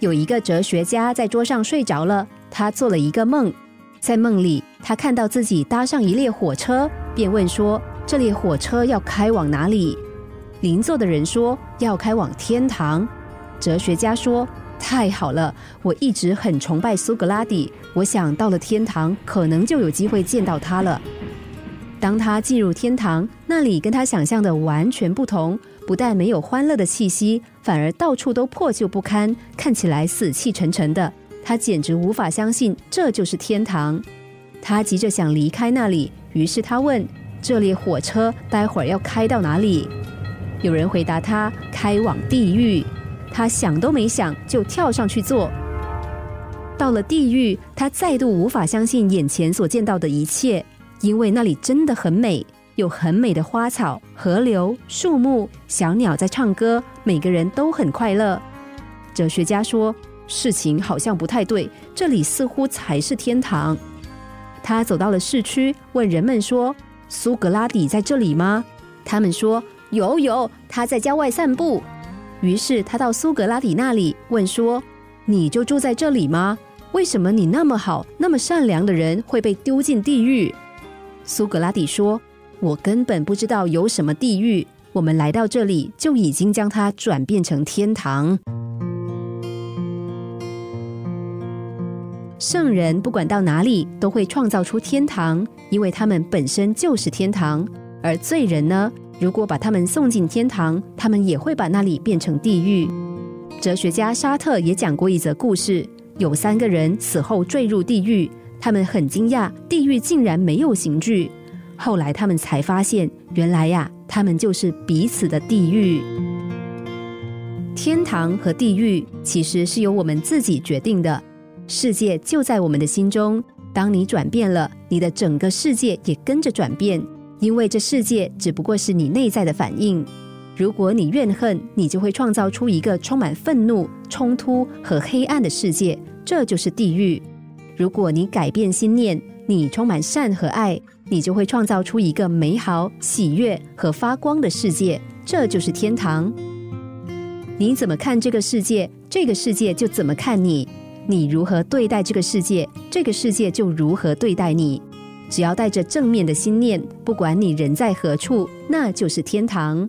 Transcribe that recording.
有一个哲学家在桌上睡着了，他做了一个梦，在梦里他看到自己搭上一列火车，便问说：“这列火车要开往哪里？”邻座的人说：“要开往天堂。”哲学家说：“太好了，我一直很崇拜苏格拉底，我想到了天堂，可能就有机会见到他了。”当他进入天堂，那里跟他想象的完全不同，不但没有欢乐的气息，反而到处都破旧不堪，看起来死气沉沉的。他简直无法相信这就是天堂。他急着想离开那里，于是他问：“这列火车待会儿要开到哪里？”有人回答他：“开往地狱。”他想都没想就跳上去坐。到了地狱，他再度无法相信眼前所见到的一切。因为那里真的很美，有很美的花草、河流、树木、小鸟在唱歌，每个人都很快乐。哲学家说：“事情好像不太对，这里似乎才是天堂。”他走到了市区，问人们说：“苏格拉底在这里吗？”他们说：“有有，他在郊外散步。”于是他到苏格拉底那里问说：“你就住在这里吗？为什么你那么好、那么善良的人会被丢进地狱？”苏格拉底说：“我根本不知道有什么地狱，我们来到这里就已经将它转变成天堂。圣人不管到哪里都会创造出天堂，因为他们本身就是天堂。而罪人呢，如果把他们送进天堂，他们也会把那里变成地狱。哲学家沙特也讲过一则故事：有三个人死后坠入地狱。”他们很惊讶，地狱竟然没有刑具。后来他们才发现，原来呀，他们就是彼此的地狱。天堂和地狱其实是由我们自己决定的。世界就在我们的心中。当你转变了，你的整个世界也跟着转变，因为这世界只不过是你内在的反应。如果你怨恨，你就会创造出一个充满愤怒、冲突和黑暗的世界，这就是地狱。如果你改变心念，你充满善和爱，你就会创造出一个美好、喜悦和发光的世界，这就是天堂。你怎么看这个世界，这个世界就怎么看你；你如何对待这个世界，这个世界就如何对待你。只要带着正面的心念，不管你人在何处，那就是天堂。